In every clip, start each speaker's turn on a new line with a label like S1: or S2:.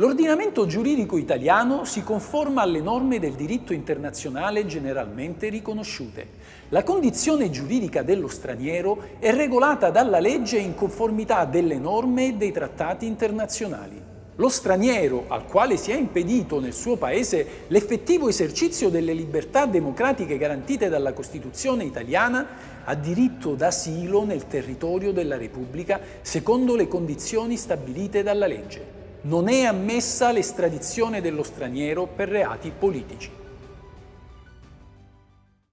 S1: L'ordinamento giuridico italiano si conforma alle norme del diritto internazionale generalmente riconosciute. La condizione giuridica dello straniero è regolata dalla legge in conformità delle norme e dei trattati internazionali. Lo straniero al quale si è impedito nel suo paese l'effettivo esercizio delle libertà democratiche garantite dalla Costituzione italiana ha diritto d'asilo nel territorio della Repubblica secondo le condizioni stabilite dalla legge non è ammessa l'estradizione dello straniero per reati politici.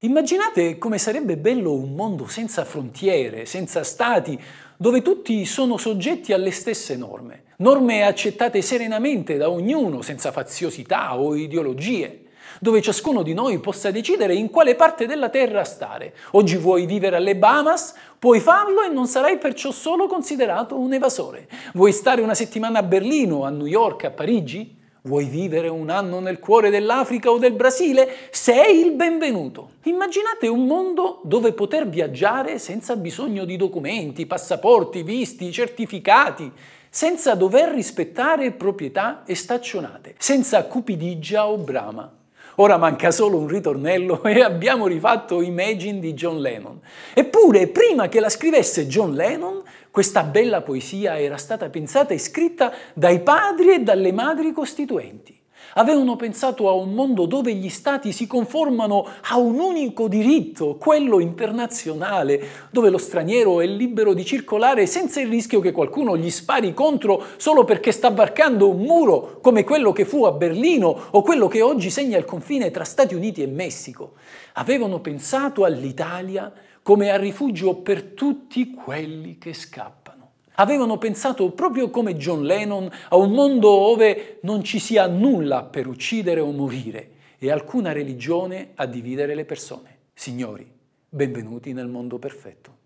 S1: Immaginate come sarebbe bello un mondo senza frontiere, senza stati, dove tutti sono soggetti alle stesse norme, norme accettate serenamente da ognuno, senza faziosità o ideologie dove ciascuno di noi possa decidere in quale parte della Terra stare. Oggi vuoi vivere alle Bahamas? Puoi farlo e non sarai perciò solo considerato un evasore. Vuoi stare una settimana a Berlino, a New York, a Parigi? Vuoi vivere un anno nel cuore dell'Africa o del Brasile? Sei il benvenuto. Immaginate un mondo dove poter viaggiare senza bisogno di documenti, passaporti, visti, certificati, senza dover rispettare proprietà e staccionate, senza cupidigia o brama. Ora manca solo un ritornello e abbiamo rifatto Imagine di John Lennon. Eppure, prima che la scrivesse John Lennon, questa bella poesia era stata pensata e scritta dai padri e dalle madri costituenti avevano pensato a un mondo dove gli stati si conformano a un unico diritto, quello internazionale, dove lo straniero è libero di circolare senza il rischio che qualcuno gli spari contro solo perché sta varcando un muro come quello che fu a Berlino o quello che oggi segna il confine tra Stati Uniti e Messico. Avevano pensato all'Italia come a rifugio per tutti quelli che scappano avevano pensato proprio come John Lennon a un mondo dove non ci sia nulla per uccidere o morire e alcuna religione a dividere le persone. Signori, benvenuti nel mondo perfetto.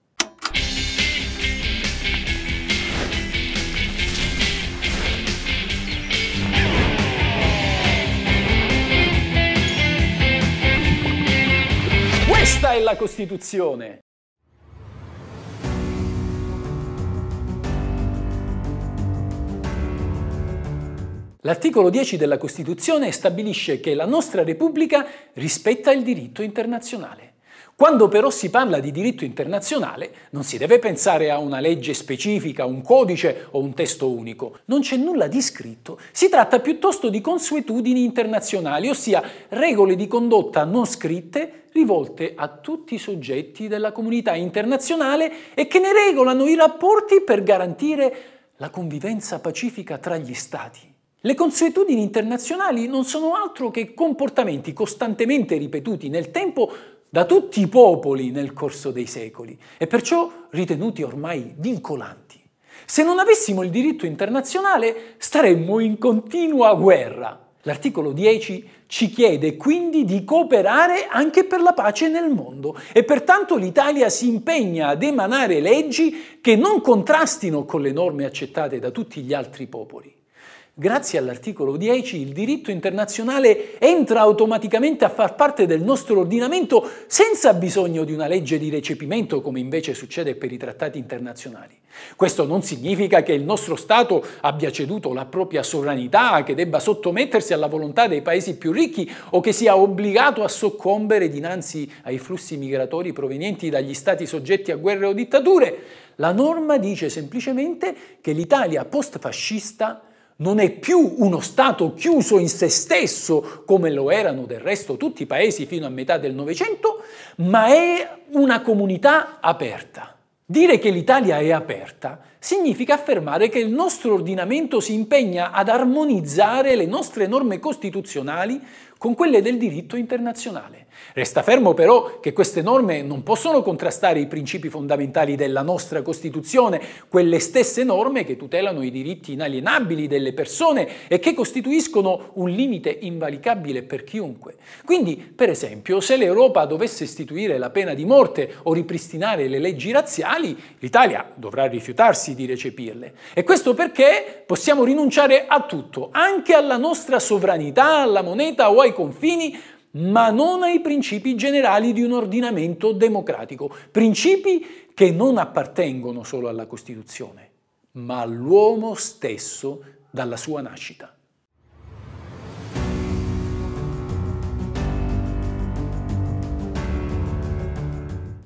S1: Questa è la Costituzione. L'articolo 10 della Costituzione stabilisce che la nostra Repubblica rispetta il diritto internazionale. Quando però si parla di diritto internazionale non si deve pensare a una legge specifica, un codice o un testo unico. Non c'è nulla di scritto. Si tratta piuttosto di consuetudini internazionali, ossia regole di condotta non scritte rivolte a tutti i soggetti della comunità internazionale e che ne regolano i rapporti per garantire la convivenza pacifica tra gli Stati. Le consuetudini internazionali non sono altro che comportamenti costantemente ripetuti nel tempo da tutti i popoli nel corso dei secoli e perciò ritenuti ormai vincolanti. Se non avessimo il diritto internazionale staremmo in continua guerra. L'articolo 10 ci chiede quindi di cooperare anche per la pace nel mondo e pertanto l'Italia si impegna ad emanare leggi che non contrastino con le norme accettate da tutti gli altri popoli. Grazie all'articolo 10 il diritto internazionale entra automaticamente a far parte del nostro ordinamento senza bisogno di una legge di recepimento come invece succede per i trattati internazionali. Questo non significa che il nostro Stato abbia ceduto la propria sovranità, che debba sottomettersi alla volontà dei paesi più ricchi o che sia obbligato a soccombere dinanzi ai flussi migratori provenienti dagli Stati soggetti a guerre o dittature. La norma dice semplicemente che l'Italia post-fascista non è più uno Stato chiuso in se stesso come lo erano del resto tutti i paesi fino a metà del Novecento, ma è una comunità aperta. Dire che l'Italia è aperta significa affermare che il nostro ordinamento si impegna ad armonizzare le nostre norme costituzionali con quelle del diritto internazionale. Resta fermo però che queste norme non possono contrastare i principi fondamentali della nostra Costituzione, quelle stesse norme che tutelano i diritti inalienabili delle persone e che costituiscono un limite invalicabile per chiunque. Quindi, per esempio, se l'Europa dovesse istituire la pena di morte o ripristinare le leggi razziali, l'Italia dovrà rifiutarsi di recepirle. E questo perché possiamo rinunciare a tutto, anche alla nostra sovranità, alla moneta o ai confini, ma non ai principi generali di un ordinamento democratico, principi che non appartengono solo alla Costituzione, ma all'uomo stesso dalla sua nascita.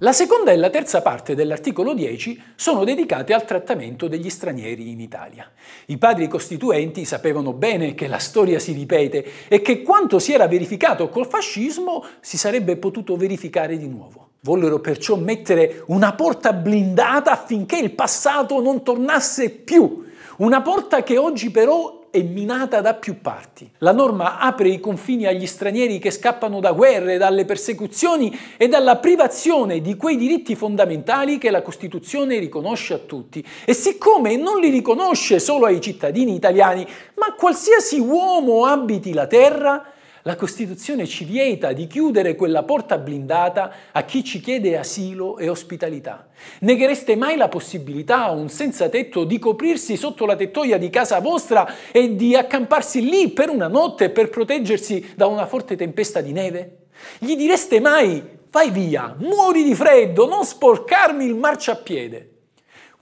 S1: La seconda e la terza parte dell'articolo 10 sono dedicate al trattamento degli stranieri in Italia. I padri costituenti sapevano bene che la storia si ripete e che quanto si era verificato col fascismo si sarebbe potuto verificare di nuovo. Vollero perciò mettere una porta blindata affinché il passato non tornasse più, una porta che oggi però è minata da più parti. La norma apre i confini agli stranieri che scappano da guerre, dalle persecuzioni e dalla privazione di quei diritti fondamentali che la Costituzione riconosce a tutti. E siccome non li riconosce solo ai cittadini italiani, ma a qualsiasi uomo abiti la terra, la Costituzione ci vieta di chiudere quella porta blindata a chi ci chiede asilo e ospitalità. Neghereste mai la possibilità a un senza tetto di coprirsi sotto la tettoia di casa vostra e di accamparsi lì per una notte per proteggersi da una forte tempesta di neve? Gli direste mai vai via, muori di freddo, non sporcarmi il marciapiede?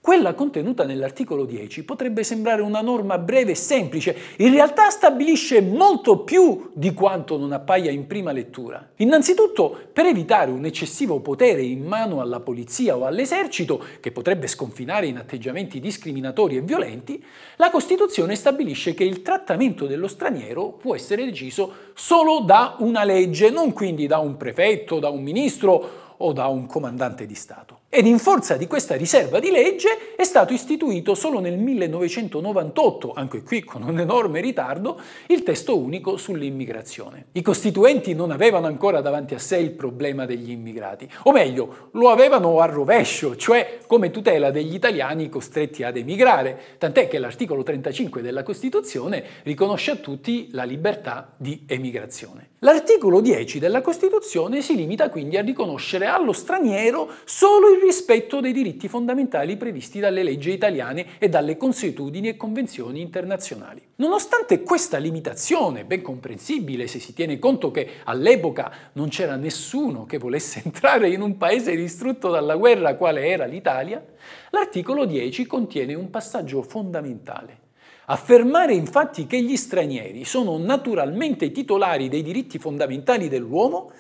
S1: Quella contenuta nell'articolo 10 potrebbe sembrare una norma breve e semplice, in realtà stabilisce molto più di quanto non appaia in prima lettura. Innanzitutto, per evitare un eccessivo potere in mano alla polizia o all'esercito, che potrebbe sconfinare in atteggiamenti discriminatori e violenti, la Costituzione stabilisce che il trattamento dello straniero può essere deciso solo da una legge, non quindi da un prefetto, da un ministro o da un comandante di Stato. Ed in forza di questa riserva di legge è stato istituito solo nel 1998, anche qui con un enorme ritardo, il testo unico sull'immigrazione. I costituenti non avevano ancora davanti a sé il problema degli immigrati, o meglio, lo avevano a rovescio, cioè come tutela degli italiani costretti ad emigrare, tant'è che l'articolo 35 della Costituzione riconosce a tutti la libertà di emigrazione. L'articolo 10 della Costituzione si limita quindi a riconoscere allo straniero solo il rispetto dei diritti fondamentali previsti dalle leggi italiane e dalle consuetudini e convenzioni internazionali. Nonostante questa limitazione, ben comprensibile se si tiene conto che all'epoca non c'era nessuno che volesse entrare in un paese distrutto dalla guerra quale era l'Italia, l'articolo 10 contiene un passaggio fondamentale. Affermare infatti che gli stranieri sono naturalmente titolari dei diritti fondamentali dell'uomo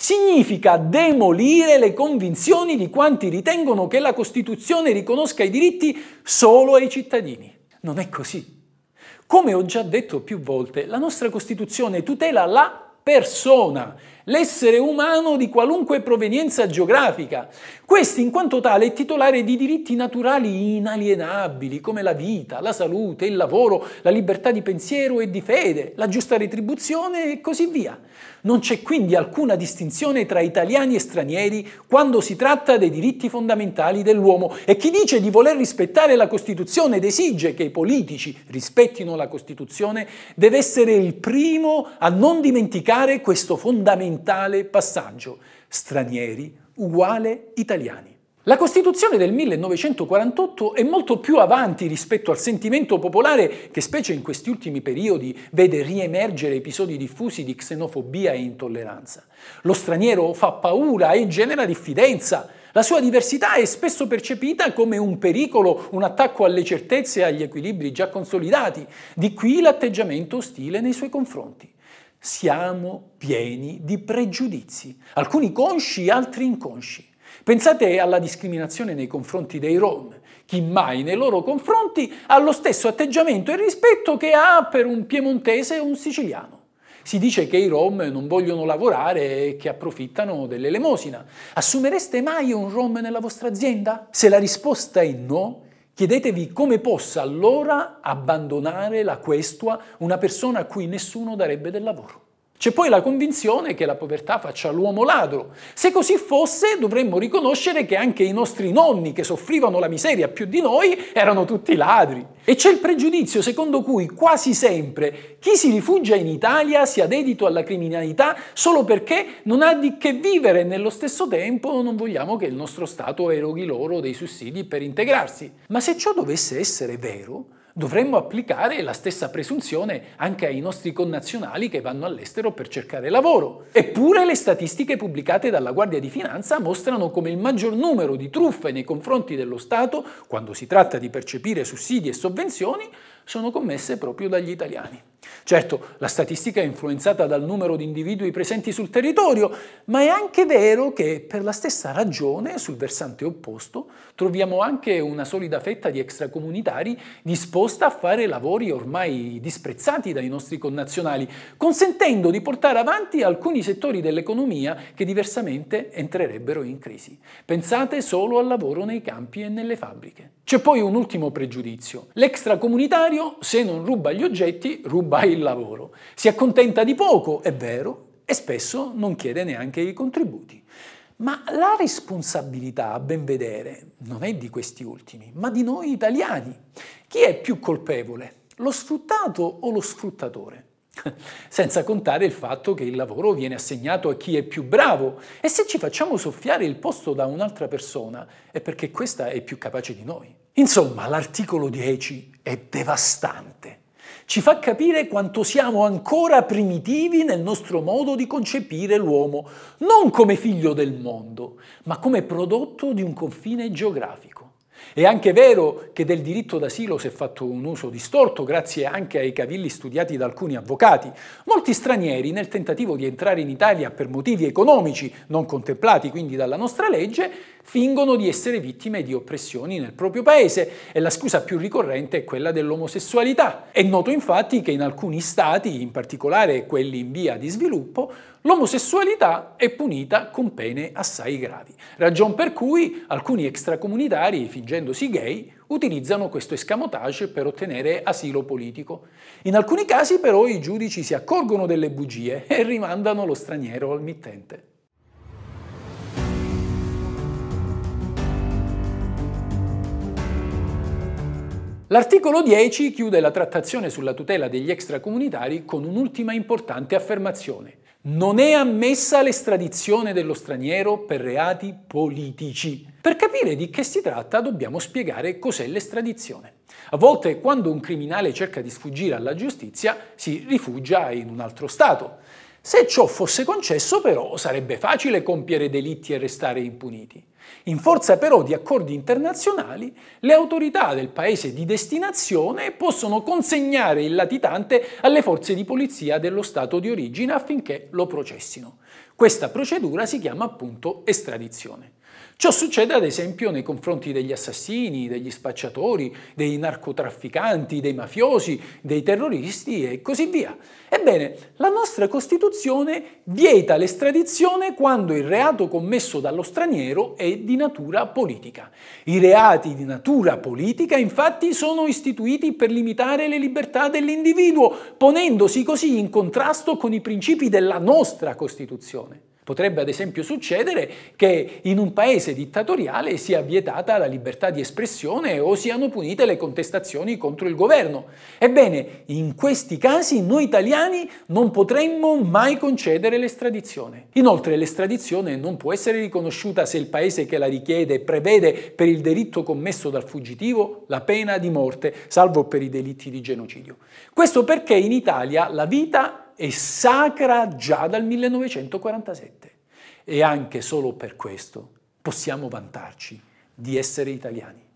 S1: significa demolire le convinzioni di quanti ritengono che la Costituzione riconosca i diritti solo ai cittadini. Non è così. Come ho già detto più volte, la nostra Costituzione tutela la persona, l'essere umano di qualunque provenienza geografica. Questi, in quanto tale, è titolare di diritti naturali inalienabili, come la vita, la salute, il lavoro, la libertà di pensiero e di fede, la giusta retribuzione e così via. Non c'è quindi alcuna distinzione tra italiani e stranieri quando si tratta dei diritti fondamentali dell'uomo e chi dice di voler rispettare la Costituzione ed esige che i politici rispettino la Costituzione deve essere il primo a non dimenticare questo fondamentale passaggio. Stranieri uguale italiani. La Costituzione del 1948 è molto più avanti rispetto al sentimento popolare che specie in questi ultimi periodi vede riemergere episodi diffusi di xenofobia e intolleranza. Lo straniero fa paura e genera diffidenza. La sua diversità è spesso percepita come un pericolo, un attacco alle certezze e agli equilibri già consolidati. Di qui l'atteggiamento ostile nei suoi confronti. Siamo pieni di pregiudizi, alcuni consci, altri inconsci. Pensate alla discriminazione nei confronti dei Rom. Chi mai nei loro confronti ha lo stesso atteggiamento e rispetto che ha per un piemontese o un siciliano. Si dice che i Rom non vogliono lavorare e che approfittano dell'elemosina. Assumereste mai un Rom nella vostra azienda? Se la risposta è no, chiedetevi come possa allora abbandonare la questua una persona a cui nessuno darebbe del lavoro. C'è poi la convinzione che la povertà faccia l'uomo ladro. Se così fosse, dovremmo riconoscere che anche i nostri nonni, che soffrivano la miseria più di noi, erano tutti ladri. E c'è il pregiudizio secondo cui quasi sempre chi si rifugia in Italia sia dedito alla criminalità solo perché non ha di che vivere e nello stesso tempo non vogliamo che il nostro Stato eroghi loro dei sussidi per integrarsi. Ma se ciò dovesse essere vero, Dovremmo applicare la stessa presunzione anche ai nostri connazionali che vanno all'estero per cercare lavoro. Eppure le statistiche pubblicate dalla Guardia di Finanza mostrano come il maggior numero di truffe nei confronti dello Stato, quando si tratta di percepire sussidi e sovvenzioni, sono commesse proprio dagli italiani. Certo, la statistica è influenzata dal numero di individui presenti sul territorio, ma è anche vero che per la stessa ragione, sul versante opposto, troviamo anche una solida fetta di extracomunitari disposta a fare lavori ormai disprezzati dai nostri connazionali, consentendo di portare avanti alcuni settori dell'economia che diversamente entrerebbero in crisi. Pensate solo al lavoro nei campi e nelle fabbriche. C'è poi un ultimo pregiudizio. L'extracomunitario, se non ruba gli oggetti, ruba il lavoro. Si accontenta di poco, è vero, e spesso non chiede neanche i contributi. Ma la responsabilità, a ben vedere, non è di questi ultimi, ma di noi italiani. Chi è più colpevole? Lo sfruttato o lo sfruttatore? Senza contare il fatto che il lavoro viene assegnato a chi è più bravo e se ci facciamo soffiare il posto da un'altra persona è perché questa è più capace di noi. Insomma, l'articolo 10 è devastante. Ci fa capire quanto siamo ancora primitivi nel nostro modo di concepire l'uomo, non come figlio del mondo, ma come prodotto di un confine geografico. È anche vero che del diritto d'asilo si è fatto un uso distorto grazie anche ai cavilli studiati da alcuni avvocati. Molti stranieri, nel tentativo di entrare in Italia per motivi economici non contemplati quindi dalla nostra legge, fingono di essere vittime di oppressioni nel proprio paese e la scusa più ricorrente è quella dell'omosessualità. È noto infatti che in alcuni stati, in particolare quelli in via di sviluppo, l'omosessualità è punita con pene assai gravi, ragion per cui alcuni extracomunitari, fingendosi gay, utilizzano questo escamotage per ottenere asilo politico. In alcuni casi però i giudici si accorgono delle bugie e rimandano lo straniero al mittente. L'articolo 10 chiude la trattazione sulla tutela degli extracomunitari con un'ultima importante affermazione. Non è ammessa l'estradizione dello straniero per reati politici. Per capire di che si tratta dobbiamo spiegare cos'è l'estradizione. A volte quando un criminale cerca di sfuggire alla giustizia si rifugia in un altro Stato. Se ciò fosse concesso però sarebbe facile compiere delitti e restare impuniti. In forza però di accordi internazionali, le autorità del paese di destinazione possono consegnare il latitante alle forze di polizia dello Stato di origine affinché lo processino. Questa procedura si chiama appunto estradizione. Ciò succede ad esempio nei confronti degli assassini, degli spacciatori, dei narcotrafficanti, dei mafiosi, dei terroristi e così via. Ebbene, la nostra Costituzione vieta l'estradizione quando il reato commesso dallo straniero è di natura politica. I reati di natura politica infatti sono istituiti per limitare le libertà dell'individuo, ponendosi così in contrasto con i principi della nostra Costituzione. Potrebbe ad esempio succedere che in un paese dittatoriale sia vietata la libertà di espressione o siano punite le contestazioni contro il governo. Ebbene, in questi casi noi italiani non potremmo mai concedere l'estradizione. Inoltre l'estradizione non può essere riconosciuta se il paese che la richiede prevede per il delitto commesso dal fuggitivo la pena di morte, salvo per i delitti di genocidio. Questo perché in Italia la vita è sacra già dal 1947 e anche solo per questo possiamo vantarci di essere italiani.